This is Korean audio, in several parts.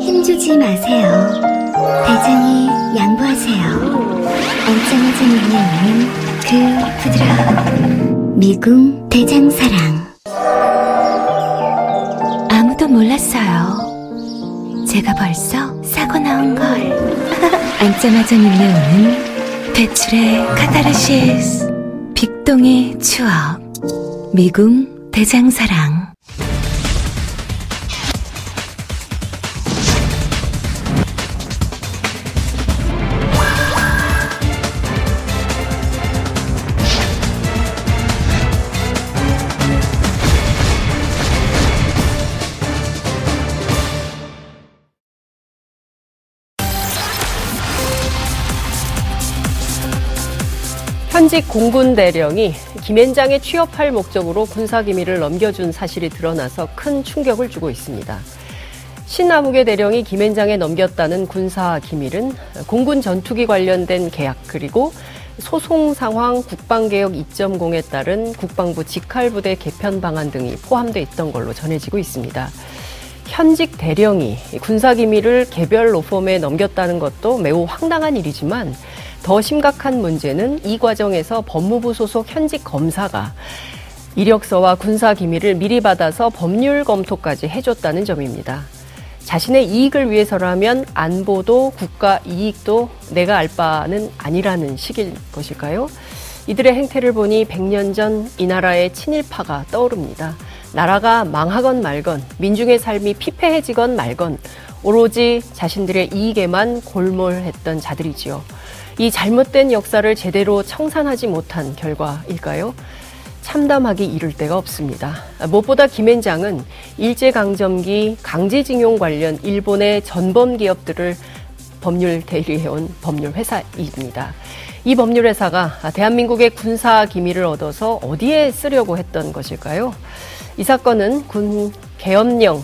힘주지 마세요. 대장이 양보하세요. 눈에 오는 그 부드러운 미궁 대장사랑. 아무도 몰랐어요. 제가 벌써 사고 나온 걸. 앉자마자 밀려오는 배출의 카타르시스. 빅동의 추억. 미궁 대장사랑. 현직 공군 대령이 김앤장에 취업할 목적으로 군사 기밀을 넘겨준 사실이 드러나서 큰 충격을 주고 있습니다. 신남욱의 대령이 김앤장에 넘겼다는 군사 기밀은 공군 전투기 관련된 계약 그리고 소송 상황 국방개혁 2.0에 따른 국방부 직할부대 개편 방안 등이 포함되어 있던 걸로 전해지고 있습니다. 현직 대령이 군사 기밀을 개별 로펌에 넘겼다는 것도 매우 황당한 일이지만 더 심각한 문제는 이 과정에서 법무부 소속 현직 검사가 이력서와 군사 기밀을 미리 받아서 법률 검토까지 해줬다는 점입니다. 자신의 이익을 위해서라면 안보도 국가 이익도 내가 알 바는 아니라는 식일 것일까요? 이들의 행태를 보니 100년 전 이 나라의 친일파가 떠오릅니다. 나라가 망하건 말건, 민중의 삶이 피폐해지건 말건, 오로지 자신들의 이익에만 골몰했던 자들이지요. 이 잘못된 역사를 제대로 청산하지 못한 결과일까요? 참담하기 이를 데가 없습니다. 무엇보다 김앤장은 일제강점기 강제징용 관련 일본의 전범 기업들을 법률 대리해온 법률회사입니다. 이 법률회사가 대한민국의 군사 기밀을 얻어서 어디에 쓰려고 했던 것일까요? 이 사건은 군 계엄령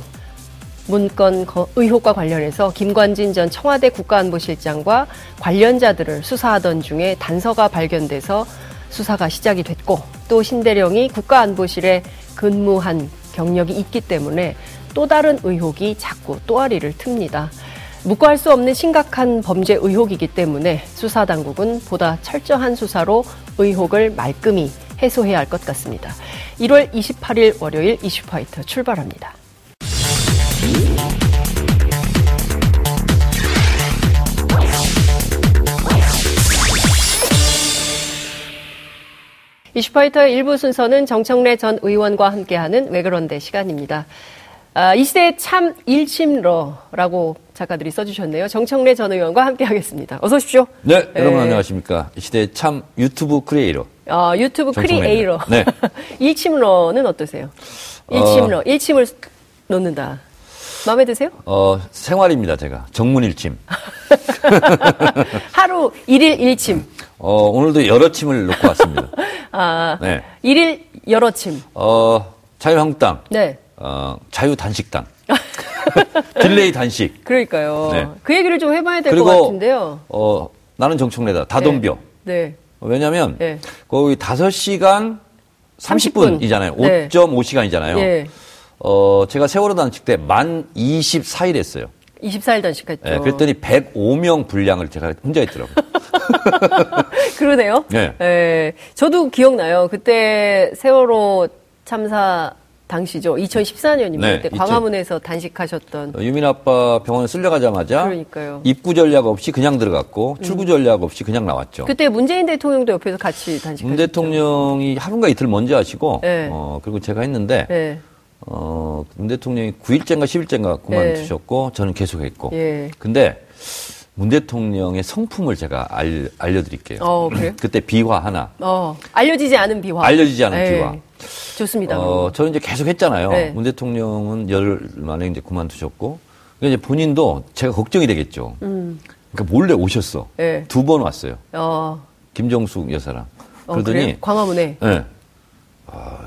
문건 의혹과 관련해서 김관진 전 청와대 국가안보실장과 관련자들을 수사하던 중에 단서가 발견돼서 수사가 시작이 됐고 또 신대령이 국가안보실에 근무한 경력이 있기 때문에 또 다른 의혹이 자꾸 또아리를 틉니다. 묵과할 수 없는 심각한 범죄 의혹이기 때문에 수사당국은 보다 철저한 수사로 의혹을 말끔히 해소해야 할 것 같습니다. 1월 28일 월요일 이슈파이터 출발합니다. 이슈파이터의 일부 순서는 정청래 전 의원과 함께하는 왜 그런데 시간입니다. 아, 이 시대의 참 일침러라고 작가들이 써주셨네요. 정청래 전 의원과 함께하겠습니다. 어서 오십시오. 네, 네. 여러분 안녕하십니까. 이 시대의 참 유튜브 크리에이터. 아, 유튜브 크리에이터. 네. 일침러는 어떠세요? 일침러, 어... 일침을 놓는다. 마음에 드세요? 어, 생활입니다, 제가. 정문일침. 하루 일일 일침. 어, 오늘도 여러 침을 놓고 왔습니다. 아, 네. 일일 여러 침. 어, 자유한국당. 네. 어, 자유단식당. delay 단식. 그러니까요. 네. 그 얘기를 좀 해봐야 될 것 같은데요. 어, 나는 정청래다. 다 덤벼. 네. 네. 왜냐면, 네. 거의 5시간 30분이잖아요. 5.5시간이잖아요. 네. 어, 제가 세월호 단식 때 만 24일 했어요. 24일 단식했죠. 네, 그랬더니 105명 분량을 제가 혼자 했더라고요. 그러네요. 네. 네. 저도 기억나요. 그때 세월호 참사 당시죠. 2014년입니다. 네, 그때 광화문에서 단식하셨던. 어, 유민 아빠 병원에 쓸려가자마자 그러니까요. 입구 전략 없이 그냥 들어갔고 음. 출구 전략 없이 그냥 나왔죠. 그때 문재인 대통령도 옆에서 같이 단식하셨죠. 문 대통령이 하루인가 이틀 먼저 하시고 네. 어, 그리고 제가 했는데 네. 어, 문 대통령이 9일째인가 10일째인가 그만두셨고 예. 저는 계속했고. 예. 근데 문 대통령의 성품을 제가 알, 알려드릴게요. 어, 그래요? 그때 비화 하나. 어, 알려지지 않은 비화. 알려지지 않은 예. 비화. 좋습니다. 어, 저는 이제 계속 했잖아요. 네. 문 대통령은 열흘 만에 이제 그만두셨고. 그러니까 이제 본인도 제가 걱정이 되겠죠. 음. 그러니까 몰래 오셨어. 네. 두번 왔어요. 어. 김정숙 여사랑. 어, 그러더니. 그 광화문에. 네. 아,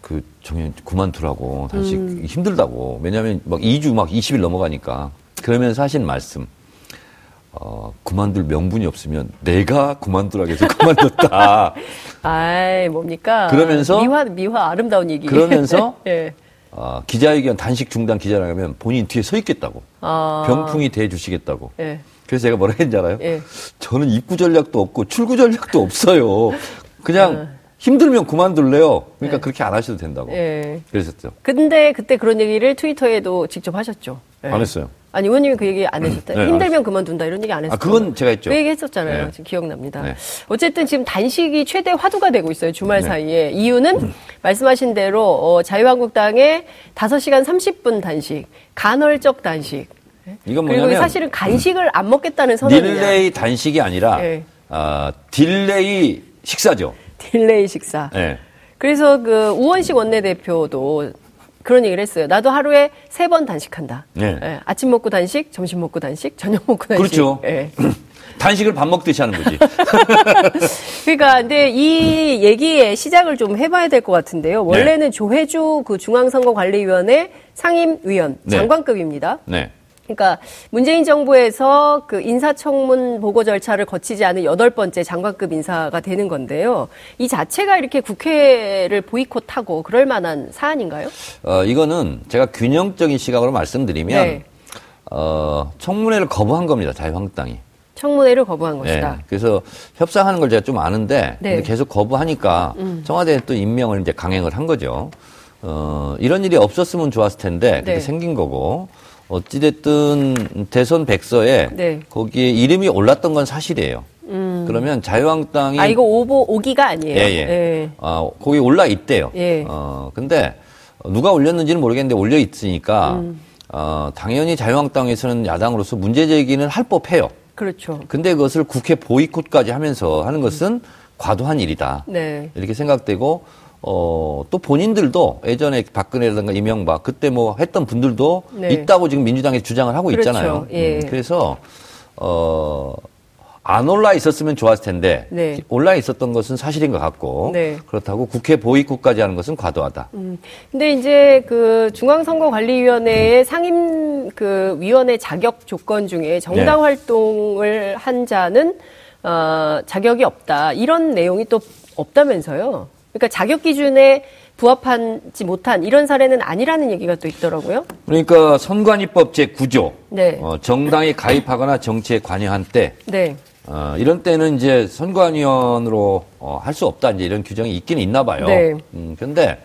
그 정현 그만두라고 다시 음. 힘들다고 왜냐하면 막 2주 막 20일 넘어가니까 그러면서 하신 말씀 어 그만둘 명분이 없으면 내가 그만두라고 해서 그만뒀다. 아이, 뭡니까? 그러면서 미화, 미화 아름다운 얘기. 그러면서 네. 어, 기자회견 단식 중단 기자라면 본인 뒤에 서 있겠다고. 아. 병풍이 돼 주시겠다고. 네. 그래서 제가 뭐라 했는지 알아요? 네. 저는 입구 전략도 없고 출구 전략도 없어요. 그냥 힘들면 그만둘래요. 그러니까 네. 그렇게 안 하셔도 된다고. 네. 그랬었죠. 근데 그때 그런 얘기를 트위터에도 직접 하셨죠. 네. 안 했어요. 아니 의원님이 그 얘기 안 하셨다. 네, 힘들면 그만둔다 이런 얘기 안 했어요. 아 그건 제가 했죠. 그 얘기 했었잖아요. 네. 지금 기억납니다. 네. 어쨌든 지금 단식이 최대 화두가 되고 있어요. 주말 네. 사이에 이유는 음. 말씀하신 대로 어, 자유한국당의 5시간 30분 단식, 간헐적 단식. 이건 뭐냐면 그리고 사실은 간식을 안 먹겠다는 선언이냐. 딜레이 단식이 아니라 어, delay 식사죠. delay 식사. 네. 그래서 그 우원식 원내대표도 그런 얘기를 했어요. 나도 하루에 세 번 단식한다. 네. 네. 아침 먹고 단식, 점심 먹고 단식, 저녁 먹고 단식. 그렇죠. 네. 단식을 밥 먹듯이 하는 거지. 그러니까 근데 이 얘기의 시작을 좀 해봐야 될 것 같은데요. 원래는 네. 조혜주 그 중앙선거관리위원회 상임위원 네. 장관급입니다. 네. 그러니까 문재인 정부에서 그 인사청문 보고 절차를 거치지 않은 여덟 번째 장관급 인사가 되는 건데요. 이 자체가 이렇게 국회를 보이콧하고 그럴 만한 사안인가요? 어, 이거는 제가 균형적인 시각으로 말씀드리면 네. 어, 청문회를 거부한 겁니다. 자유한국당이. 청문회를 거부한 것이다. 네, 그래서 협상하는 걸 제가 좀 아는데 네. 계속 거부하니까 음. 청와대에 또 임명을 이제 강행을 한 거죠. 어, 이런 일이 없었으면 좋았을 텐데 그렇게 네. 생긴 거고 어찌됐든 대선 백서에 네. 거기에 이름이 올랐던 건 사실이에요. 음. 그러면 자유한국당이 아 이거 오보 오기가 아니에요. 예, 예. 예. 아 거기 올라 있대요. 예. 어 근데 누가 올렸는지는 모르겠는데 올려 있으니까 음. 어 당연히 자유한국당에서는 야당으로서 문제 제기는 할 법해요. 그렇죠. 근데 그것을 국회 보이콧까지 하면서 하는 것은 음. 과도한 일이다. 네. 이렇게 생각되고 어, 또 본인들도 예전에 박근혜라든가 이명박 그때 뭐 했던 분들도 네. 있다고 지금 민주당에 주장을 하고 그렇죠. 있잖아요. 예. 음, 그래서 어, 안 올라 있었으면 좋았을 텐데 네. 올라 있었던 것은 사실인 것 같고 네. 그렇다고 국회 보이콧까지 하는 것은 과도하다. 음. 근데 이제 그 중앙선거관리위원회의 음. 상임 그 위원회 자격 조건 중에 정당 네. 활동을 한 자는 어, 자격이 없다 이런 내용이 또 없다면서요? 그러니까 자격 기준에 부합하지 못한 이런 사례는 아니라는 얘기가 또 있더라고요. 그러니까 선관위법 제9조 네. 어, 정당에 가입하거나 정치에 관여한 때 네. 어, 이런 때는 이제 선관위원으로 어, 할 수 없다 이제 이런 규정이 있기는 있나 봐요. 네. 음, 그런데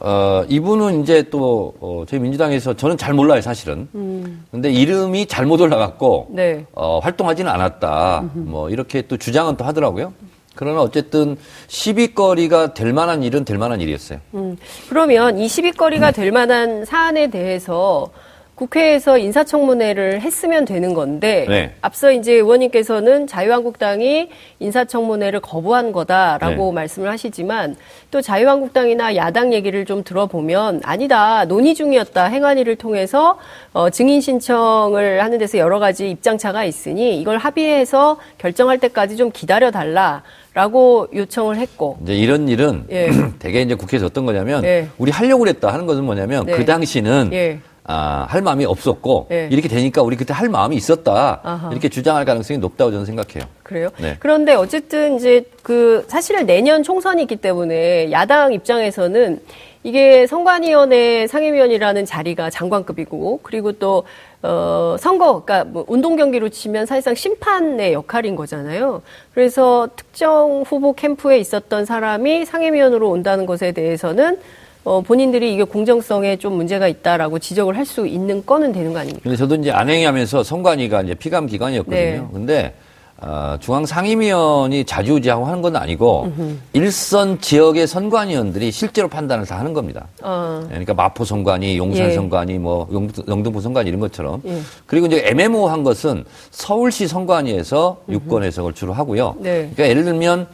어, 이분은 이제 또 어, 저희 민주당에서 저는 잘 몰라요 사실은. 음. 근데 이름이 잘못 올라갔고 네. 어, 활동하지는 않았다. 음흠. 뭐 이렇게 또 주장은 또 하더라고요. 그러나 어쨌든 시비거리가 될 만한 일은 될 만한 일이었어요. 음, 그러면 이 시비거리가 될 만한 사안에 대해서 국회에서 인사청문회를 했으면 되는 건데 네. 앞서 이제 의원님께서는 자유한국당이 인사청문회를 거부한 거다라고 네. 말씀을 하시지만 또 자유한국당이나 야당 얘기를 좀 들어보면 아니다 논의 중이었다 행안위를 통해서 어, 증인 신청을 하는 데서 여러 가지 입장차가 있으니 이걸 합의해서 결정할 때까지 좀 기다려 달라. 라고 요청을 했고. 이제 이런 일은 예. 대개 이제 국회에서 어떤 거냐면 예. 우리 하려고 그랬다 하는 것은 뭐냐면 네. 그 당시는 예. 아, 할 마음이 없었고 네. 이렇게 되니까 우리 그때 할 마음이 있었다 아하. 이렇게 주장할 가능성이 높다고 저는 생각해요. 그래요? 네. 그런데 어쨌든 이제 그 사실 내년 총선이 있기 때문에 야당 입장에서는 이게 선관위원회 상임위원이라는 자리가 장관급이고 그리고 또 어, 선거, 그러니까 뭐 운동 경기로 치면 사실상 심판의 역할인 거잖아요. 그래서 특정 후보 캠프에 있었던 사람이 상임위원으로 온다는 것에 대해서는 어, 본인들이 이게 공정성에 좀 문제가 있다라고 지적을 할 수 있는 건은 되는 거 아닙니까? 근데 저도 이제 안행하면서 선관위가 이제 피감 기관이었거든요. 네. 근데 어, 중앙 상임위원이 자주지하고 하는 건 아니고 음흠. 일선 지역의 선관위원들이 실제로 판단을 다 하는 겁니다. 어. 그러니까 마포 선관위, 용산 예. 선관위, 뭐 영등, 부 선관위 이런 것처럼. 예. 그리고 이제 애매모호한 것은 서울시 선관위에서 유권 해석을 주로 하고요. 네. 그러니까 예를 들면 어,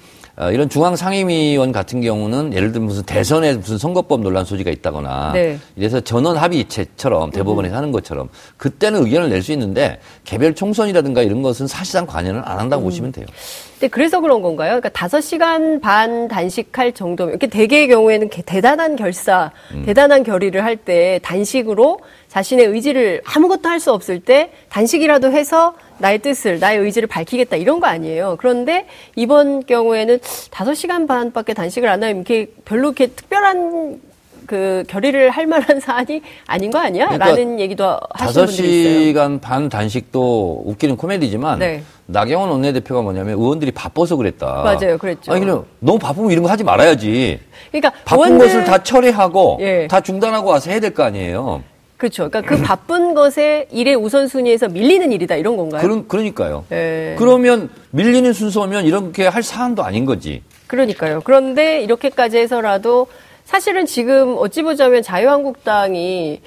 이런 중앙 상임위원 같은 경우는 예를 들면 무슨 대선에 무슨 선거법 논란 소지가 있다거나 네. 이래서 전원 합의체처럼 대법원에서 음. 하는 것처럼 그때는 의견을 낼 수 있는데 개별 총선이라든가 이런 것은 사실상 관여는 안 한다고 음. 보시면 돼요. 네, 그래서 그런 건가요? 그러니까 다섯 시간 반 단식할 정도면 이렇게 대개의 경우에는 대단한 결사, 음. 대단한 결의를 할 때 단식으로 자신의 의지를 아무것도 할 수 없을 때 단식이라도 해서 나의 뜻을, 나의 의지를 밝히겠다 이런 거 아니에요. 그런데 이번 경우에는 5시간 반밖에 단식을 안 하면 이렇게 별로 이렇게 특별한 그 결의를 할 만한 사안이 아닌 거 아니야? 그러니까 라는 얘기도 하시는 분들이 있어요. 5시간 반 단식도 웃기는 코미디지만 네. 나경원 원내대표가 뭐냐면 의원들이 바빠서 그랬다. 맞아요. 그랬죠. 아니 그냥 너무 바쁘면 이런 거 하지 말아야지. 그러니까 바쁜 의원들... 것을 다 처리하고 예. 다 중단하고 와서 해야 될 거 아니에요. 그렇죠. 그러니까 그 바쁜 것에 일의 우선순위에서 밀리는 일이다 이런 건가요? 그러, 그러니까요. 예. 그러면 밀리는 순서면 이렇게 할 사안도 아닌 거지. 그러니까요. 그런데 이렇게까지 해서라도 사실은 지금 어찌 보자면 자유한국당이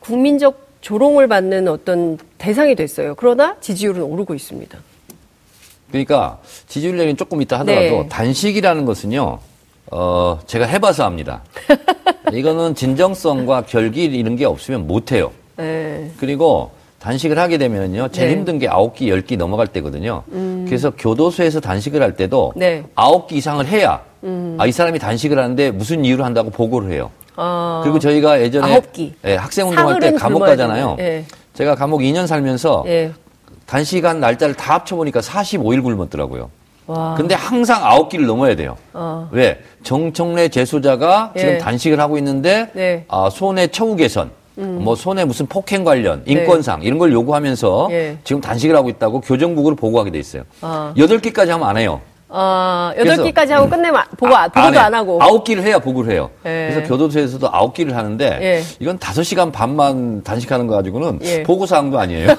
국민적 조롱을 받는 어떤 대상이 됐어요. 그러나 지지율은 오르고 있습니다. 그러니까 지지율 얘기는 조금 이따 하더라도 네. 단식이라는 것은요, 어, 제가 해봐서 합니다. 이거는 진정성과 결기 이런 게 없으면 못해요. 네. 그리고 단식을 하게 되면요, 제일 네. 힘든 게 아홉 끼, 열끼 넘어갈 때거든요. 음. 그래서 교도소에서 단식을 할 때도 네. 아홉 끼 이상을 해야 음. 아, 이 사람이 단식을 하는데 무슨 이유로 한다고 보고를 해요. 어. 그리고 저희가 예전에 예, 학생 운동할 때 감옥 가잖아요. 예. 제가 감옥 2년 살면서 예. 단식한 날짜를 다 합쳐보니까 45일 굶었더라고요. 와. 근데 항상 아홉 끼를 넘어야 돼요. 어. 왜? 정청래 재소자가 예. 지금 단식을 하고 있는데 네. 아, 손해 처우 개선, 음. 뭐 손해 무슨 폭행 관련, 네. 인권상 네. 이런 걸 요구하면서 예. 지금 단식을 하고 있다고 교정국으로 보고하게 돼 있어요. 어. 여덟 어. 끼까지 하면 안 해요. 어, 여덟 끼까지 하고 끝내면 보고, 아, 보고도 안, 안, 하고. 아홉 끼를 해야 보고를 해요. 예. 그래서 교도소에서도 아홉 끼를 하는데, 예. 이건 다섯 시간 반만 단식하는 거 가지고는 예. 보고 사항도 아니에요.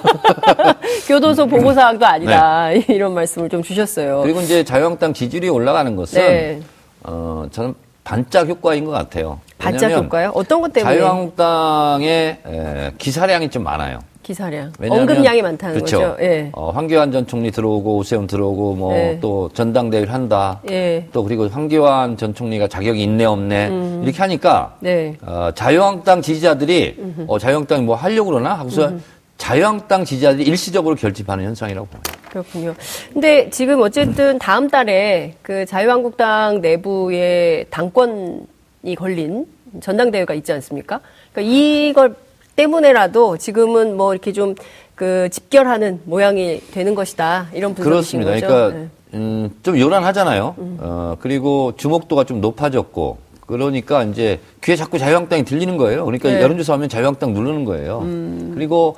교도소 보고 사항도 아니다. 네. 이런 말씀을 좀 주셨어요. 그리고 이제 자유한국당 지지율이 올라가는 것은, 네. 어, 저는 반짝 효과인 것 같아요. 반짝 효과요? 어떤 것 때문에? 자유한국당의 에, 기사량이 좀 많아요. 기사량. 언급량이 많다는 그렇죠. 거죠. 예. 어, 황교안 전 총리 들어오고 오세훈 들어오고 뭐또 예. 전당대회를 한다. 예. 또 그리고 황교안 전 총리가 자격이 있네 없네 음. 이렇게 하니까 네. 어, 자유한국당 지지자들이 어, 자유한국당이 뭐 하려고 그러나 하고서 음흠. 자유한국당 지지자들이 일시적으로 결집하는 현상이라고 봐요. 그렇군요. 근데 지금 어쨌든 다음 달에 그 자유한국당 내부의 당권이 걸린 전당대회가 있지 않습니까? 그러니까 이걸 때문에라도 지금은 뭐 이렇게 좀 그 집결하는 모양이 되는 것이다 이런 분석이신 그렇습니다. 거죠? 그러니까 네. 음, 좀 요란하잖아요. 음. 어, 그리고 주목도가 좀 높아졌고 그러니까 이제 귀에 자꾸 자유한국당이 들리는 거예요. 그러니까 네. 여론조사하면 자유한국당 누르는 거예요. 음. 그리고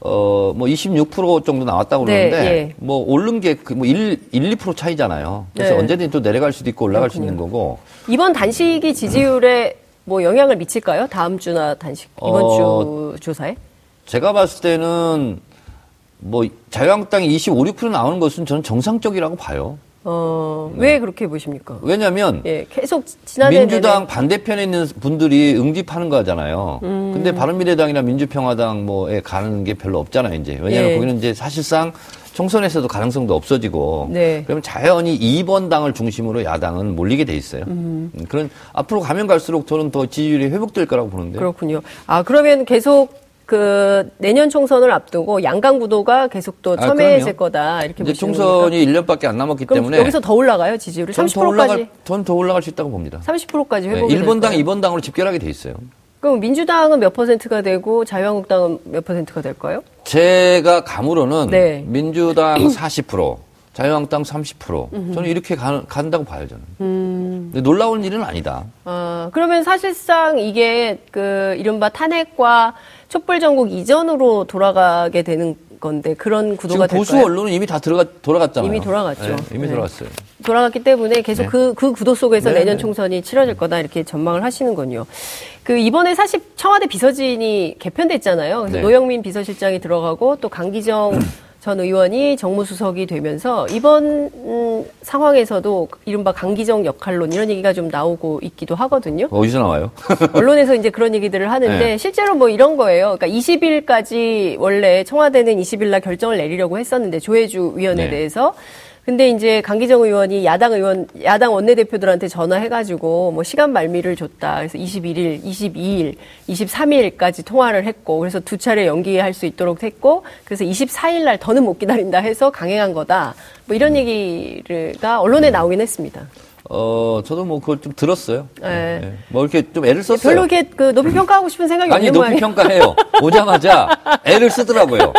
어, 뭐 26% 정도 나왔다고 네, 그러는데, 네, 예. 뭐 오른 게뭐 1, 1, 2% 차이잖아요. 그래서 네. 언제든지 또 내려갈 수도 있고 올라갈 그렇군요. 수 있는 거고. 이번 단식이 지지율에 뭐 영향을 미칠까요? 다음 주나 단식 이번 어, 주 조사에? 제가 봤을 때는 뭐 자유한국당이 25, 6% 나오는 것은 저는 정상적이라고 봐요. 어, 네. 왜 그렇게 보십니까? 왜냐면 예, 계속 지난해 민주당 내내... 반대편에 있는 분들이 응집하는 거잖아요. 음. 근데 바른미래당이나 민주평화당 뭐에 가는 게 별로 없잖아요, 이제. 왜냐하면 예. 거기는 이제 사실상 총선에서도 가능성도 없어지고 네. 그러면 자연히 2번 당을 중심으로 야당은 몰리게 돼 있어요. 음. 음. 그런 앞으로 가면 갈수록 저는 더 지지율이 회복될 거라고 보는데. 그렇군요. 아 그러면 계속 그 내년 총선을 앞두고 양강 구도가 계속 또 아, 첨예해질 아, 거다 이렇게 이제 총선이 겁니까? 1년밖에 안 남았기 때문에 여기서 더 올라가요 지지율이 30%까지. 전더 올라갈 수 있다고 봅니다. 30%까지 회복이 네, 1번 당, 2번 당으로 집결하게 돼 있어요. 그럼 민주당은 몇 퍼센트가 되고 자유한국당은 몇 퍼센트가 될까요? 제가 감으로는 네. 민주당 40%, 자유한국당 30%. 음흠. 저는 이렇게 가, 간다고 봐요, 저는. 음. 근데 놀라운 일은 아니다. 아, 그러면 사실상 이게 그 이른바 탄핵과 촛불 전국 이전으로 돌아가게 되는 건데 그런 구도가 지금 보수? 언론은 이미 다 들어가 돌아갔잖아요. 이미 돌아갔죠. 네, 이미 네. 돌아갔어요. 돌아갔기 때문에 계속 그그 네. 그 구도 속에서 네, 내년 네. 총선이 치러질 거다 이렇게 전망을 하시는군요. 그 이번에 사실 청와대 비서진이 개편됐잖아요. 그래서 네. 노영민 비서실장이 들어가고 또 강기정 전 의원이 정무수석이 되면서 이번 음, 상황에서도 이른바 강기정 역할론 이런 얘기가 좀 나오고 있기도 하거든요. 어디서 나와요? 언론에서 이제 그런 얘기들을 하는데 네. 실제로 뭐 이런 거예요. 그러니까 20일까지 원래 청와대는 20일 날 결정을 내리려고 했었는데 조혜주 위원에 네. 대해서 근데 이제 강기정 의원이 야당 의원, 야당 원내대표들한테 전화해가지고 뭐 시간 말미를 줬다. 그래서 21일, 22일, 23일까지 통화를 했고, 그래서 두 차례 연기할 수 있도록 했고, 그래서 24일 날 더는 못 기다린다 해서 강행한 거다. 뭐 이런 얘기가 언론에 나오긴 했습니다. 어, 저도 뭐 그걸 좀 들었어요. 네. 네. 뭐 이렇게 좀 애를 썼어요. 별로 이렇게 그 높이 평가하고 싶은 생각이 아니, 높이 평가해요. 오자마자 애를 쓰더라고요.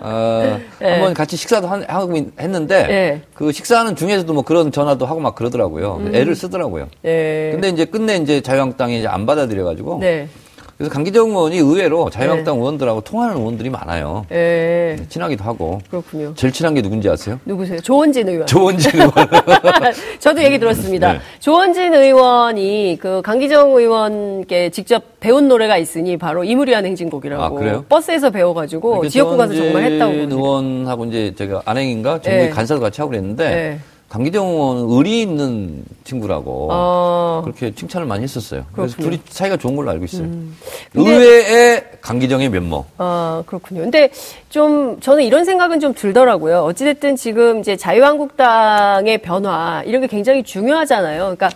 어, 네. 한번 같이 식사도 하, 고 했는데 네. 그 식사하는 중에서도 뭐 그런 전화도 하고 막 그러더라고요. 음. 애를 쓰더라고요. 네. 근데 이제 끝내 이제 자유한국당이 이제 안 받아들여가지고 네. 그래서 강기정 의원이 의외로 자유한국당 네. 의원들하고 통하는 의원들이 많아요. 네. 친하기도 하고. 그렇군요. 제일 친한 게 누군지 아세요? 누구세요? 조원진 의원. 조원진 의원. 저도 얘기 들었습니다. 네. 조원진 의원이 그 강기정 의원께 직접 배운 노래가 있으니 바로 이무리한 행진곡이라고. 아, 그래요? 버스에서 배워가지고 지역구 가서 정말 했다고. 조원진 의원하고 이제 제가 안행인가 전국에 네. 간사도 같이 하고 그랬는데 네. 강기정 의원은 의리 있는 친구라고 어... 그렇게 칭찬을 많이 했었어요. 그래서 둘이 사이가 좋은 걸로 알고 있어요. 음. 의외의 강기정의 면모. 아 그렇군요. 근데 좀 저는 이런 생각은 좀 들더라고요. 어찌됐든 지금 이제 자유한국당의 변화 이런 게 굉장히 중요하잖아요. 그러니까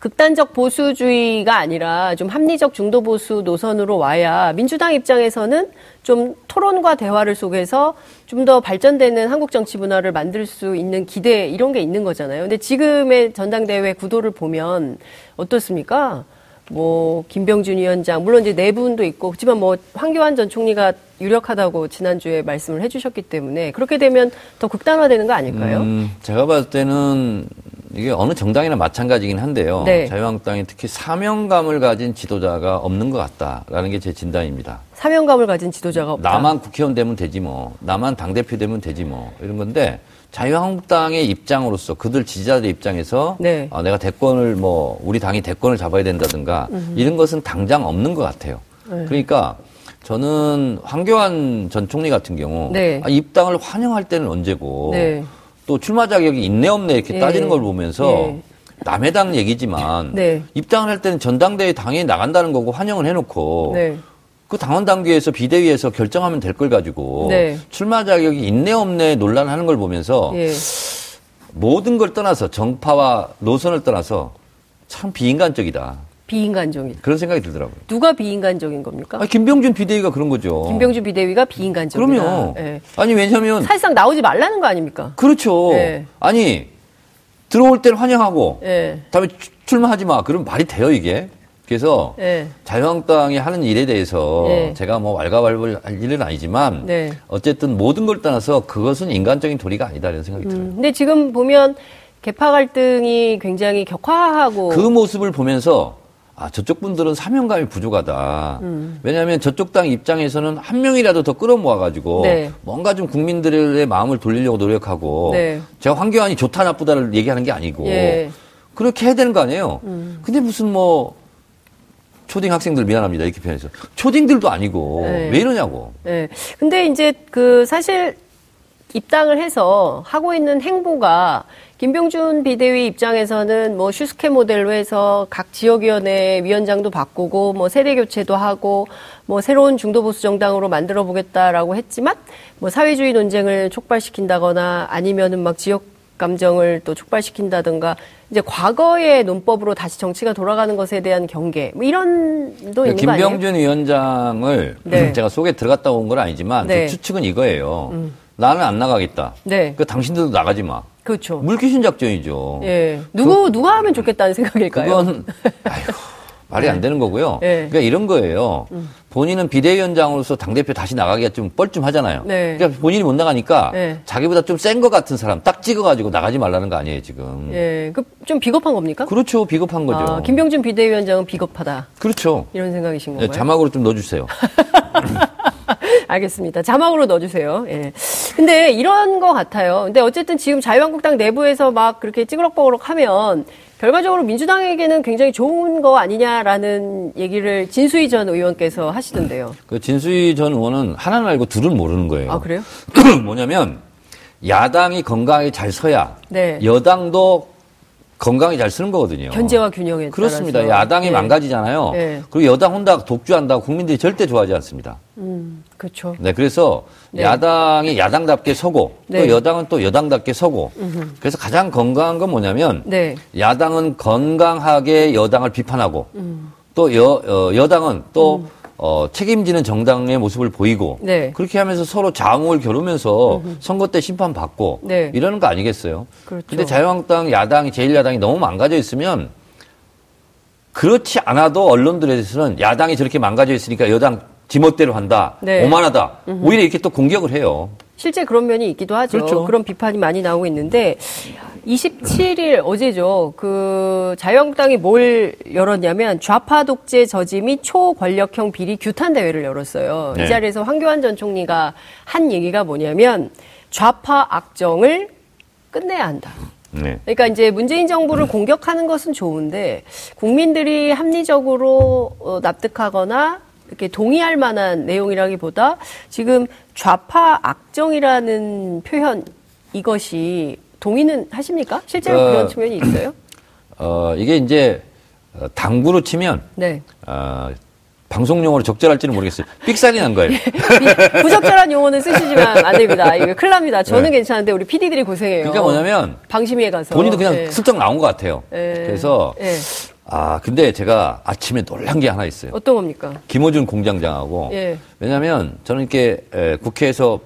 극단적 보수주의가 아니라 좀 합리적 중도 보수 노선으로 와야 민주당 입장에서는 좀 토론과 대화를 속에서 좀 더 발전되는 한국 정치 문화를 만들 수 있는 기대 이런 게 있는 거잖아요. 근데 지금의 전당대회 구도를 보면 어떻습니까? 뭐 김병준 위원장 물론 이제 네 분도 있고 그렇지만 뭐 황교안 전 총리가 유력하다고 지난주에 말씀을 해주셨기 때문에 그렇게 되면 더 극단화되는 거 아닐까요? 음, 제가 봤을 때는 이게 어느 정당이나 마찬가지긴 한데요. 네. 자유한국당이 특히 사명감을 가진 지도자가 없는 것 같다라는 게 제 진단입니다. 사명감을 가진 지도자가 없다. 나만 국회의원 되면 되지 뭐, 나만 당 대표 되면 되지 뭐 이런 건데 자유한국당의 입장으로서 그들 지지자들 입장에서 네. 아, 내가 대권을 뭐 우리 당이 대권을 잡아야 된다든가 음흠. 이런 것은 당장 없는 것 같아요. 네. 그러니까 저는 황교안 전 총리 같은 경우 네. 아, 입당을 환영할 때는 언제고. 네. 또 출마 자격이 있네 없네 이렇게 네. 따지는 걸 보면서 네. 남의 당 얘기지만 네. 입당을 할 때는 전당대회 당연히 나간다는 거고 환영을 해놓고 네. 그 당원 당규에서 비대위에서 결정하면 될 걸 가지고 네. 출마 자격이 있네 없네 논란하는 걸 보면서 예. 모든 걸 떠나서 정파와 노선을 떠나서 참 비인간적이다. 비인간적인. 그런 생각이 들더라고요. 누가 비인간적인 겁니까? 아니, 김병준 비대위가 그런 거죠. 김병준 비대위가 비인간적이다. 그럼요. 네. 아니 왜냐하면 사실상 나오지 말라는 거 아닙니까? 그렇죠. 네. 아니 들어올 때는 환영하고 네. 다음에 출마하지 마. 그럼 말이 돼요 이게. 그래서 네. 자유한국당이 하는 일에 대해서 네. 제가 뭐 왈가왈부할 일은 아니지만 네. 어쨌든 모든 걸 떠나서 그것은 인간적인 도리가 아니다 이런 생각이 음, 들어요. 근데 지금 보면 개파 갈등이 굉장히 격화하고 그 모습을 보면서 아, 저쪽 분들은 사명감이 부족하다. 음. 왜냐하면 저쪽 당 입장에서는 한 명이라도 더 끌어모아가지고 네. 뭔가 좀 국민들의 마음을 돌리려고 노력하고 네. 제가 황교안이 좋다 나쁘다를 얘기하는 게 아니고 예. 그렇게 해야 되는 거 아니에요. 음. 근데 무슨 뭐 초딩 학생들 미안합니다 이렇게 표현해서 초딩들도 아니고 네. 왜 이러냐고. 네. 근데 이제 그 사실 입당을 해서 하고 있는 행보가 김병준 비대위 입장에서는 뭐 슈스케 모델로 해서 각 지역위원회 위원장도 바꾸고 뭐 세대 교체도 하고 뭐 새로운 중도 보수 정당으로 만들어 보겠다라고 했지만 뭐 사회주의 논쟁을 촉발시킨다거나 아니면은 막 지역 감정을 또 촉발시킨다든가 이제 과거의 논법으로 다시 정치가 돌아가는 것에 대한 경계 뭐 이런 도 있는 거 아니에요? 김병준 위원장을 네. 제가 속에 들어갔다 온 건 아니지만 네. 추측은 이거예요. 음. 나는 안 나가겠다. 네. 그 당신들도 나가지 마. 그렇죠. 물귀신 작전이죠. 예. 누구 그, 누가 하면 좋겠다는 생각일까요? 그건 아이고 말이 안 네. 되는 거고요. 네. 그러니까 이런 거예요. 음. 본인은 비대위원장으로서 당대표 다시 나가기가 좀 뻘쭘하잖아요. 네. 그러니까 본인이 못 나가니까 네. 자기보다 좀 센 것 같은 사람 딱 찍어가지고 나가지 말라는 거 아니에요, 지금. 예. 그 좀 비겁한 겁니까? 그렇죠. 비겁한 거죠. 아, 김병준 비대위원장은 비겁하다. 그렇죠. 이런 생각이신 건가요? 네, 자막으로 좀 넣어주세요. 알겠습니다. 자막으로 넣어주세요. 예. 근데 이런 것 같아요. 근데 어쨌든 지금 자유한국당 내부에서 막 그렇게 찌그럭버그럭 하면 결과적으로 민주당에게는 굉장히 좋은 거 아니냐라는 얘기를 진수희 전 의원께서 하시던데요. 그 진수희 전 의원은 하나는 알고 둘은 모르는 거예요. 아, 그래요? 뭐냐면 야당이 건강하게 잘 서야 네. 여당도 건강히 잘 쓰는 거거든요. 견제와 균형에 그렇습니다. 따라서. 야당이 네. 망가지잖아요. 네. 그리고 여당 혼자 독주한다고 국민들이 절대 좋아하지 않습니다. 음, 그렇죠. 네, 그래서 네. 야당이 야당답게 서고 네. 또 여당은 또 여당답게 서고 음흠. 그래서 가장 건강한 건 뭐냐면 네. 야당은 건강하게 여당을 비판하고 음. 또 여, 어, 여당은 또 음. 어, 책임지는 정당의 모습을 보이고 네. 그렇게 하면서 서로 자웅을 겨루면서 선거 때 심판 받고 네. 이러는 거 아니겠어요? 그렇죠. 근데 자유한국당 야당이 제일야당이 너무 망가져 있으면 그렇지 않아도 언론들에서는 야당이 저렇게 망가져 있으니까 여당 지멋대로 한다. 네. 오만하다. 음흠. 오히려 이렇게 또 공격을 해요. 실제 그런 면이 있기도 하죠. 그렇죠. 그런 비판이 많이 나오고 있는데 27일 어제죠. 그 자유한국당이 뭘 열었냐면 좌파 독재 저지 및 초권력형 비리 규탄 대회를 열었어요. 네. 이 자리에서 황교안 전 총리가 한 얘기가 뭐냐면 좌파 악정을 끝내야 한다. 네. 그러니까 이제 문재인 정부를 네. 공격하는 것은 좋은데 국민들이 합리적으로 어, 납득하거나 이렇게 동의할 만한 내용이라기보다 지금 좌파 악정이라는 표현 이것이 동의는 하십니까? 실제로 어, 그런 측면이 있어요? 어, 이게 이제 어, 당구로 치면 네. 어, 방송 용어로 적절할지는 모르겠어요. 삑살이 난 거예요. 예. 부적절한 용어는 쓰시지만 안 됩니다. 이거 큰일 납니다. 저는 네. 괜찮은데 우리 PD들이 고생해요. 그러니까 뭐냐면 방심위에 가서 본인도 그냥 네. 슬쩍 나온 것 같아요. 네. 그래서 네. 아 근데 제가 아침에 놀란 게 하나 있어요. 어떤 겁니까? 김호준 공장장하고 예. 왜냐하면 저는 이렇게 에, 국회에서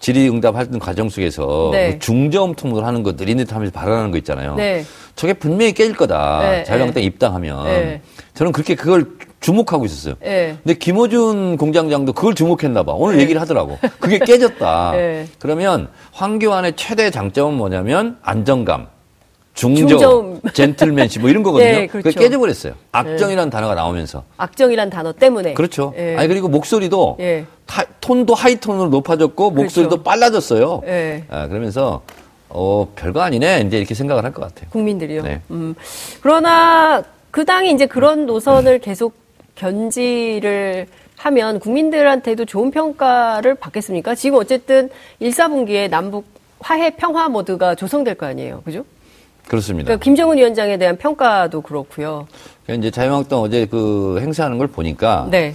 질의응답 하던 과정 속에서 네. 뭐 중저음 통을 하는 거 느릿느릿 하면서 발언하는 거 있잖아요. 네. 저게 분명히 깨질 거다. 네. 자유한국당 네. 입당하면. 네. 저는 그렇게 그걸 주목하고 있었어요. 네. 근데 김호준 공장장도 그걸 주목했나 봐. 오늘 네. 얘기를 하더라고. 그게 깨졌다. 그러면 황교안의 최대 장점은 뭐냐면 안정감. 중저, 중저음. 젠틀맨십 뭐 이런 거거든요. 네, 그렇죠. 그게 깨져버렸어요. 네. 악정이라는 네. 단어가 나오면서. 악정이라는 단어 때문에. 그렇죠. 네. 아니 그리고 목소리도 네. 하, 톤도 하이톤으로 높아졌고 목소리도 그렇죠. 빨라졌어요. 네. 아, 그러면서 어 별거 아니네 이제 이렇게 생각을 할 것 같아요. 국민들이요. 네. 음. 그러나 그 당이 이제 그런 노선을 계속 견지를 하면 국민들한테도 좋은 평가를 받겠습니까? 지금 어쨌든 1, 4분기에 남북 화해 평화 모드가 조성될 거 아니에요. 그죠? 그렇습니다. 그러니까 김정은 위원장에 대한 평가도 그렇고요. 그러니까 이제 자유한국당 어제 그 행사하는 걸 보니까 네.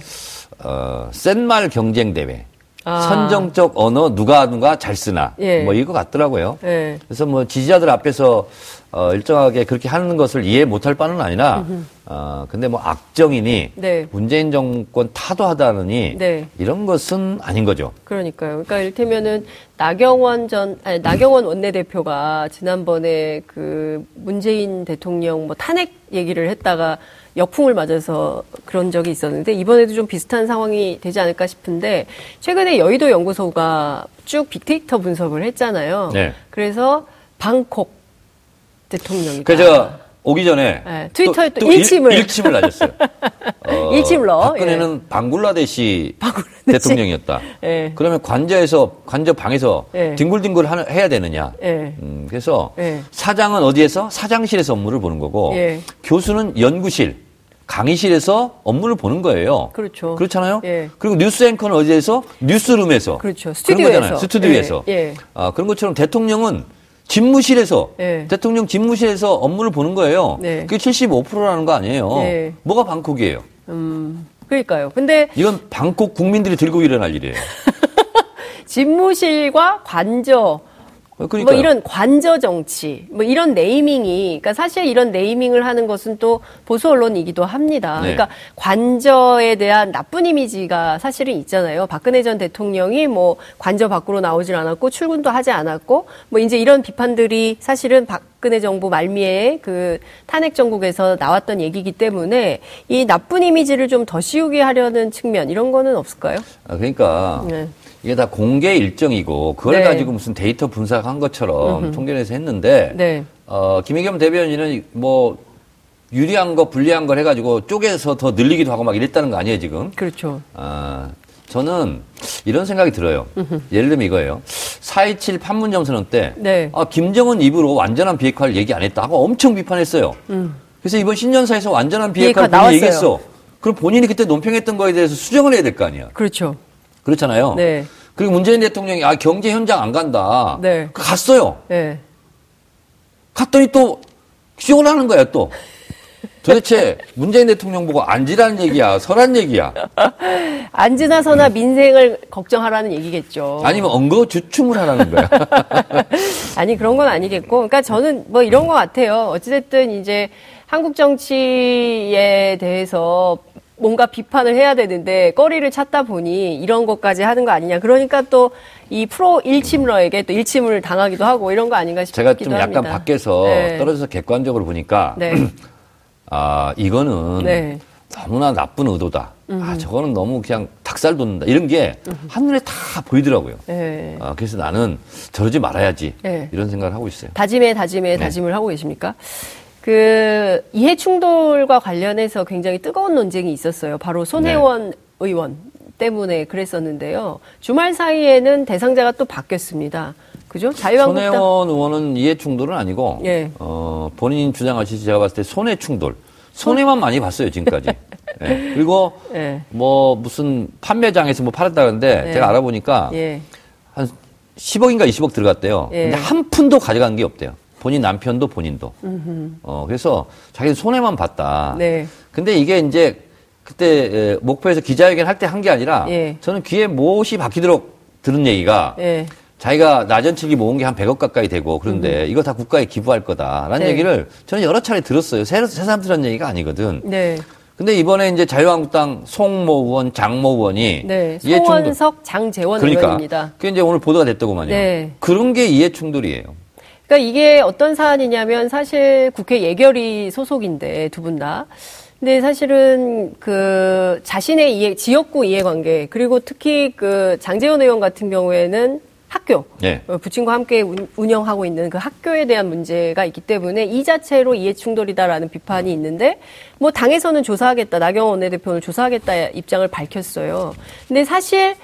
어, 센 말 경쟁 대회. 아. 선정적 언어 누가 누가 잘 쓰나 예. 뭐 이거 같더라고요. 예. 그래서 뭐 지지자들 앞에서 어, 일정하게 그렇게 하는 것을 이해 못할 바는 아니라, 어, 근데 뭐 악정이니, 네. 문재인 정권 타도하다느니, 네. 이런 것은 아닌 거죠. 그러니까요. 그러니까 이를테면은 나경원 전, 아니, 나경원 원내대표가 지난번에 그 문재인 대통령 뭐 탄핵 얘기를 했다가 역풍을 맞아서 그런 적이 있었는데, 이번에도 좀 비슷한 상황이 되지 않을까 싶은데, 최근에 여의도 연구소가 쭉 빅데이터 분석을 했잖아요. 네. 그래서 방콕, 대통령이다. 그래서 오기 전에 네, 트위터에 또, 또 일침을 일, 침을 날렸어요. 어, 일침러. 박근혜는 예. 방글라데시, 방글라데시, 대통령이었다. 예. 그러면 관저에서 관저 방에서 예. 뒹굴뒹굴 해야 되느냐. 예. 음, 그래서 예. 사장은 어디에서 사장실에서 업무를 보는 거고 예. 교수는 연구실. 강의실에서 업무를 보는 거예요. 그렇죠. 그렇잖아요. 그리고 뉴스 앵커는 어디에서 뉴스룸에서 그렇죠. 스튜디오에서 그런 거잖아요. 스튜디오에서. 아, 그런 것처럼 대통령은 집무실에서 네. 대통령 집무실에서 업무를 보는 거예요. 네. 그게 75%라는 거 아니에요. 네. 뭐가 방콕이에요? 음, 그러니까요. 근데 이건 방콕 국민들이 들고 일어날 일이에요. 집무실과 관저 그러니까요. 뭐 이런 관저 정치, 뭐 이런 네이밍이, 그러니까 사실 이런 네이밍을 하는 것은 또 보수 언론이기도 합니다. 네. 그러니까 관저에 대한 나쁜 이미지가 사실은 있잖아요. 박근혜 전 대통령이 뭐 관저 밖으로 나오질 않았고 출근도 하지 않았고 뭐 이제 이런 비판들이 사실은 박 근혜 정부 말미에 그 탄핵 정국에서 나왔던 얘기이기 때문에 이 나쁜 이미지를 좀 더 씌우게 하려는 측면 이런 거는 없을까요? 아, 그러니까 네. 이게 다 공개 일정이고 그걸 네. 가지고 무슨 데이터 분석한 것처럼 음흠. 통계에서 했는데 네. 어, 김의겸 대변인은 뭐 유리한 거 불리한 걸 해가지고 쪼개서 더 늘리기도 하고 막 이랬다는 거 아니에요 지금? 그렇죠. 아 저는 이런 생각이 들어요. 예를 들면 이거예요. 4.27 판문점 선언 때 네. 아, 김정은 입으로 완전한 비핵화를 얘기 안 했다고 엄청 비판했어요. 음. 그래서 이번 신년사에서 완전한 비핵화를 비핵화 얘기했어. 그럼 본인이 그때 논평했던 거에 대해서 수정을 해야 될 거 아니야. 그렇죠. 그렇잖아요. 네. 그리고 문재인 대통령이 아 경제 현장 안 간다. 네. 갔어요. 네. 갔더니 또 쇼를 는 거야 또. 도대체 문재인 대통령 보고 앉으라는 얘기야, 서란 얘기야. 앉으나 서나 민생을 걱정하라는 얘기겠죠. 아니면 엉거 주춤을 하라는 거야. 아니 그런 건 아니겠고, 그러니까 저는 뭐 이런 것 같아요. 어찌됐든 이제 한국 정치에 대해서 뭔가 비판을 해야 되는데 꺼리를 찾다 보니 이런 것까지 하는 거 아니냐. 그러니까 또 이 프로 일침러에게 또 일침을 당하기도 하고 이런 거 아닌가 싶기도 합니다. 제가 좀 약간 합니다. 밖에서 네. 떨어져서 객관적으로 보니까 네. 아 이거는 네. 너무나 나쁜 의도다. 음흠. 아 저거는 너무 그냥 닭살 돋는다. 이런 게 음흠. 한눈에 다 보이더라고요. 네. 아, 그래서 나는 저러지 말아야지 네. 이런 생각을 하고 있어요. 다짐에 다짐에 네. 다짐을 하고 계십니까? 그 이해 충돌과 관련해서 굉장히 뜨거운 논쟁이 있었어요. 바로 손혜원 네. 의원 때문에 그랬었는데요. 주말 사이에는 대상자가 또 바뀌었습니다. 그죠? 자유한국당 손혜원 의원은 이해 충돌은 아니고 예. 어, 본인 주장하시지 제가 봤을 때 손해 충돌. 손해만 많이 봤어요 지금까지. 예. 그리고 예. 뭐 무슨 판매장에서 뭐 팔았다는데 예. 제가 알아보니까 예. 한 10억인가 20억 들어갔대요. 예. 근데 한 푼도 가져간 게 없대요. 본인 남편도 본인도. 음흠. 어, 그래서 자기는 손해만 봤다. 네. 근데 이게 이제 그때 목표에서 기자회견 할 때 한 게 아니라 예. 저는 귀에 못이 박히도록 들은 얘기가 예. 자기가 나전치기 모은 게 한 100억 가까이 되고 그런데 음. 이거 다 국가에 기부할 거다라는 네. 얘기를 저는 여러 차례 들었어요. 새, 새 사람 들은 얘기가 아니거든. 네. 근데 이번에 이제 자유한국당 송모 의원, 장모 의원이 네. 송원석, 장재원 그러니까, 의원입니다. 그게 이제 오늘 보도가 됐더구만요. 네. 그런 게 이해 충돌이에요. 그러니까 이게 어떤 사안이냐면 사실 국회 예결위 소속인데 두 분 다. 근데 사실은 그 자신의 이해, 지역구 이해관계 그리고 특히 그 장재원 의원 같은 경우에는 학교 네. 부친과 함께 운영하고 있는 그 학교에 대한 문제가 있기 때문에 이 자체로 이해 충돌이다라는 비판이 있는데 뭐 당에서는 조사하겠다 나경원 원내대표는 조사하겠다 입장을 밝혔어요. 근데 사실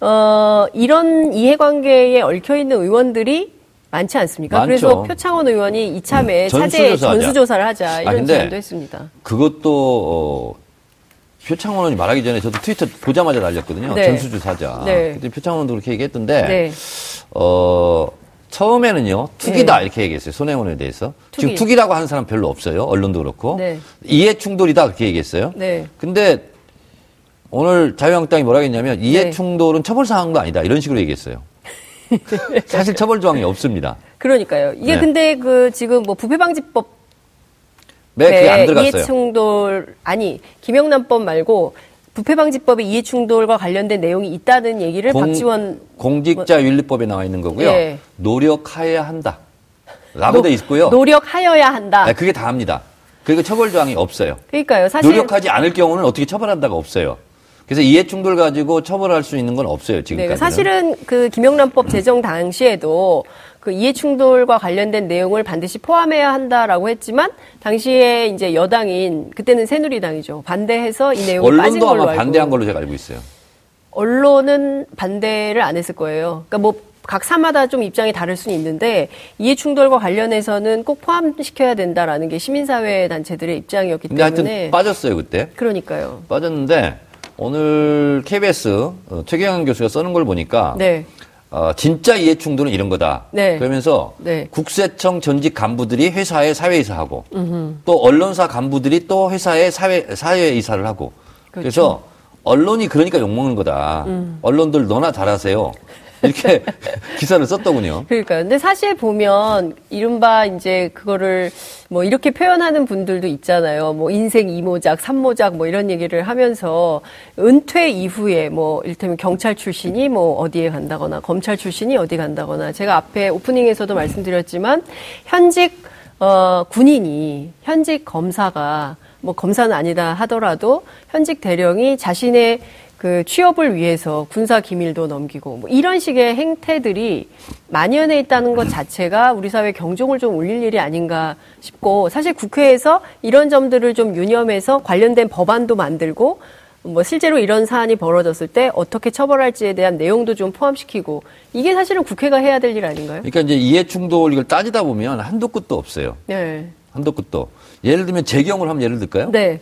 어 이런 이해관계에 얽혀 있는 의원들이 많지 않습니까? 많죠. 그래서 표창원 의원이 이참에 음, 차제 전수조사를 하자 이런 아, 제안도 했습니다. 그것도 어, 표창원 의원이 말하기 전에 저도 트위터 보자마자 날렸거든요. 네. 전수조사자. 네. 그때 표창원 의원도 그렇게 얘기했던데 네. 어, 처음에는요 투기다 네. 이렇게 얘기했어요 손해원에 대해서 투기. 지금 투기라고 하는 사람 별로 없어요 언론도 그렇고 네. 이해 충돌이다 그렇게 얘기했어요. 네. 근데 오늘 자유한국당이 뭐라고 했냐면 이해 네. 충돌은 처벌 사항도 아니다 이런 식으로 얘기했어요. 사실 처벌 조항이 없습니다. 그러니까요. 이게 네. 근데 그 지금 뭐 부패방지법 네, 그게 안 들어갔어요. 이해충돌 아니 김영란법 말고 부패방지법에 이해충돌과 관련된 내용이 있다는 얘기를 공, 박지원 공직자윤리법에 나와 있는 거고요. 예. 노력하여야 한다. 라고 돼 있고요. 노력하여야 한다. 네, 그게 다합니다. 그리고 처벌 조항이 없어요. 그러니까요. 사실 노력하지 않을 경우는 어떻게 처벌한다가 없어요. 그래서 이해 충돌 가지고 처벌할 수 있는 건 없어요 지금까지. 네, 사실은 그 김영란법 제정 당시에도 그 이해 충돌과 관련된 내용을 반드시 포함해야 한다라고 했지만 당시에 이제 여당인 그때는 새누리당이죠 반대해서 이 내용이 빠진 걸로 아마 반대한 걸로 제가 알고 있어요. 언론은 반대를 안 했을 거예요. 그러니까 뭐 각 사마다 좀 입장이 다를 수는 있는데 이해 충돌과 관련해서는 꼭 포함시켜야 된다라는 게 시민사회 단체들의 입장이었기 때문에. 근데 하여튼 빠졌어요 그때. 그러니까요. 빠졌는데 오늘 KBS 어, 최경환 교수가 써는 걸 보니까 네. 어, 진짜 이해 충돌은 이런 거다. 네. 그러면서 네. 국세청 전직 간부들이 회사에 사회이사 하고 음흠. 또 언론사 간부들이 또 회사에 사회 사회이사를 하고 그렇죠. 그래서 언론이 그러니까 욕먹는 거다. 음. 언론들 너나 잘하세요. 이렇게 기사를 썼더군요. 그러니까요. 근데 사실 보면 이른바 이제 그거를 뭐 이렇게 표현하는 분들도 있잖아요. 뭐 인생 이모작, 삼모작 뭐 이런 얘기를 하면서 은퇴 이후에 뭐 일테면 경찰 출신이 뭐 어디에 간다거나 검찰 출신이 어디 간다거나 제가 앞에 오프닝에서도 말씀드렸지만 현직 어 군인이 현직 검사가 뭐 검사는 아니다 하더라도 현직 대령이 자신의 그 취업을 위해서 군사 기밀도 넘기고 뭐 이런 식의 행태들이 만연해 있다는 것 자체가 우리 사회 경종을 좀 울릴 일이 아닌가 싶고 사실 국회에서 이런 점들을 좀 유념해서 관련된 법안도 만들고 뭐 실제로 이런 사안이 벌어졌을 때 어떻게 처벌할지에 대한 내용도 좀 포함시키고 이게 사실은 국회가 해야 될 일 아닌가요? 그러니까 이제 이해 충돌 이걸 따지다 보면 한도 끝도 없어요. 네. 한도 끝도. 예를 들면 재경을 한번 예를 들까요? 네.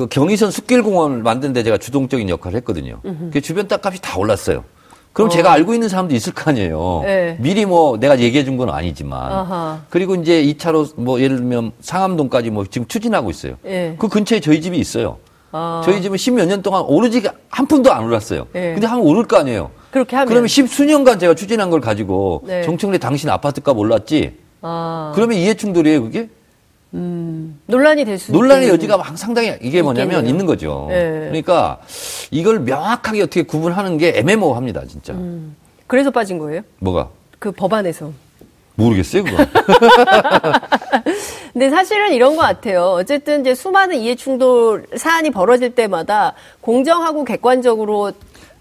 그 경의선 숲길공원을 만든 데 제가 주동적인 역할을 했거든요. 그 주변 땅값이 다 올랐어요. 그럼 어. 제가 알고 있는 사람도 있을 거 아니에요. 네. 미리 뭐 내가 얘기해 준 건 아니지만. 아하. 그리고 이제 2차로 뭐 예를 들면 상암동까지 뭐 지금 추진하고 있어요. 네. 그 근처에 저희 집이 있어요. 아. 저희 집은 십몇 년 동안 오르지 한 푼도 안 올랐어요. 네. 근데 하면 오를 거 아니에요. 그렇게 하면. 그러면 십수년간 제가 추진한 걸 가지고 네. 정청래 당신 아파트값 올랐지? 아. 그러면 이해 충돌이에요, 그게? 음, 논란이 될 수. 논란의 여지가 상당히 이게 뭐냐면 있겠네요. 있는 거죠. 네. 그러니까 이걸 명확하게 어떻게 구분하는 게 애매모호합니다, 진짜. 음, 그래서 빠진 거예요? 뭐가? 그 법안에서. 모르겠어요, 그거. 근데 사실은 이런 것 같아요. 어쨌든 이제 수많은 이해 충돌 사안이 벌어질 때마다 공정하고 객관적으로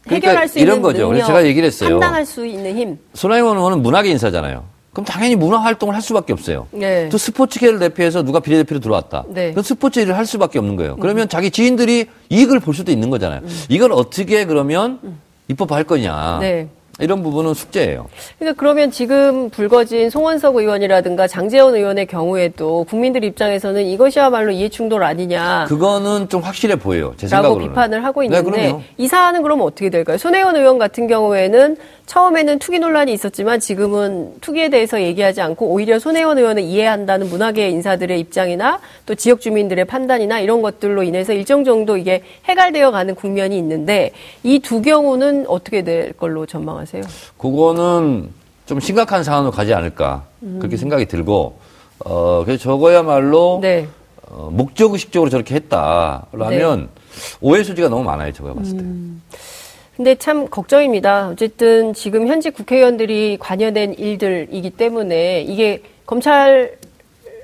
그러니까 해결할 수 이런 거죠. 능력, 제가 얘기를 했어요. 판단할 수 있는 힘. 손아임원 의원은 문학의 인사잖아요. 그럼 당연히 문화 활동을 할 수밖에 없어요. 네. 또 스포츠계를 대표해서 누가 비례대표로 들어왔다. 네. 그 스포츠 일을 할 수밖에 없는 거예요. 그러면 음. 자기 지인들이 이익을 볼 수도 있는 거잖아요. 음. 이걸 어떻게 그러면 음. 입법할 거냐. 네. 이런 부분은 숙제예요. 그러니까 그러면 지금 불거진 송원석 의원이라든가 장재원 의원의 경우에도 국민들 입장에서는 이것이야말로 이해충돌 아니냐. 그거는 좀 확실해 보여요. 제 생각으로는. 라고 비판을 하고 네, 있는데 네, 이 사안은 그러면 어떻게 될까요? 손혜원 의원 같은 경우에는 처음에는 투기 논란이 있었지만 지금은 투기에 대해서 얘기하지 않고 오히려 손혜원 의원을 이해한다는 문화계 인사들의 입장이나 또 지역 주민들의 판단이나 이런 것들로 인해서 일정 정도 이게 해갈되어 가는 국면이 있는데 이 두 경우는 어떻게 될 걸로 전망하세요? 그거는 좀 심각한 상황으로 가지 않을까 음. 그렇게 생각이 들고 어 그래서 저거야말로 네. 어, 목적의식적으로 저렇게 했다라면 네. 오해 소지가 너무 많아요. 저거 봤을 때. 음. 근데 참 걱정입니다. 어쨌든 지금 현직 국회의원들이 관여된 일들이기 때문에 이게 검찰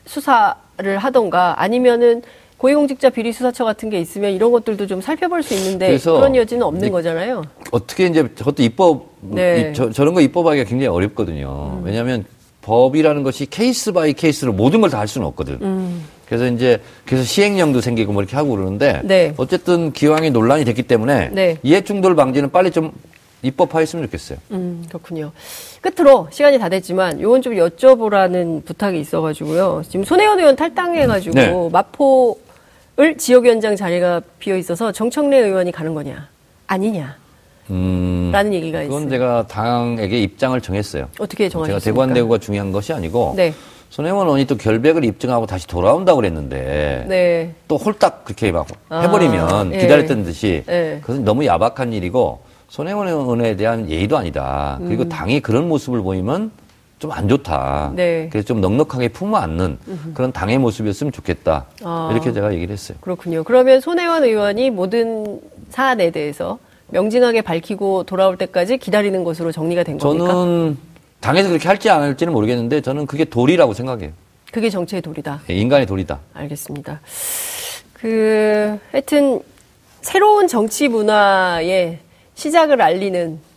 수사를 하던가 아니면은 고위공직자 비리 수사처 같은 게 있으면 이런 것들도 좀 살펴볼 수 있는데 그런 여지는 없는 거잖아요. 어떻게 이제 저것도 입법 네. 저, 저런 거 입법하기가 굉장히 어렵거든요. 음. 왜냐하면 법이라는 것이 case by case로 모든 걸 다 할 수는 없거든. 음. 그래서 이제 그래서 시행령도 생기고 뭐 이렇게 하고 그러는데 네. 어쨌든 기왕이 논란이 됐기 때문에 네. 이해충돌 방지는 빨리 좀 입법화했으면 좋겠어요. 음, 그렇군요. 끝으로 시간이 다 됐지만 요건 좀 여쭤보라는 부탁이 있어가지고요. 지금 손혜원 의원 탈당해가지고 네. 마포 을 지역위원장 자리가 비어 있어서 정청래 의원이 가는 거냐 아니냐. 음, 라는 얘기가 있어요. 그건 제가 당에게 입장을 정했어요. 어떻게 정하셨습니까? 제가 대관대구가 중요한 것이 아니고 네. 손혜원 의원이 또 결백을 입증하고 다시 돌아온다고 그랬는데 네. 또 홀딱 그렇게 막 아, 해버리면 아, 기다렸던 듯이 네. 그것은 너무 야박한 일이고 손혜원 의원에 대한 예의도 아니다. 그리고 음. 당이 그런 모습을 보이면 좀 안 좋다. 네. 그래서 좀 넉넉하게 품어 안는 음흠. 그런 당의 모습이었으면 좋겠다. 아, 이렇게 제가 얘기를 했어요. 그렇군요. 그러면 손혜원 의원이 모든 사안에 대해서 명징하게 밝히고 돌아올 때까지 기다리는 것으로 정리가 된 겁니까? 저는 당에서 그렇게 할지 안 할지는 모르겠는데 저는 그게 도리라고 생각해요. 그게 정치의 도리다. 네, 인간의 도리다. 알겠습니다. 그 하여튼 새로운 정치 문화의 시작을 알리는 음?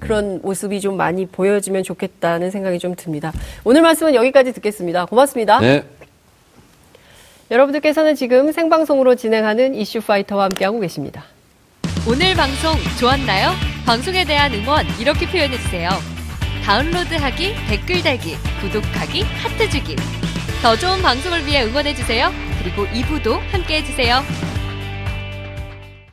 그런 모습이 좀 많이 보여지면 좋겠다는 생각이 좀 듭니다. 오늘 말씀은 여기까지 듣겠습니다. 고맙습니다. 네. 여러분들께서는 지금 생방송으로 진행하는 이슈 파이터와 함께하고 계십니다. 오늘 방송 좋았나요? 방송에 대한 응원 이렇게 표현해주세요. 다운로드하기, 댓글 달기, 구독하기, 하트 주기. 더 좋은 방송을 위해 응원해주세요. 그리고 2부도 함께 해주세요.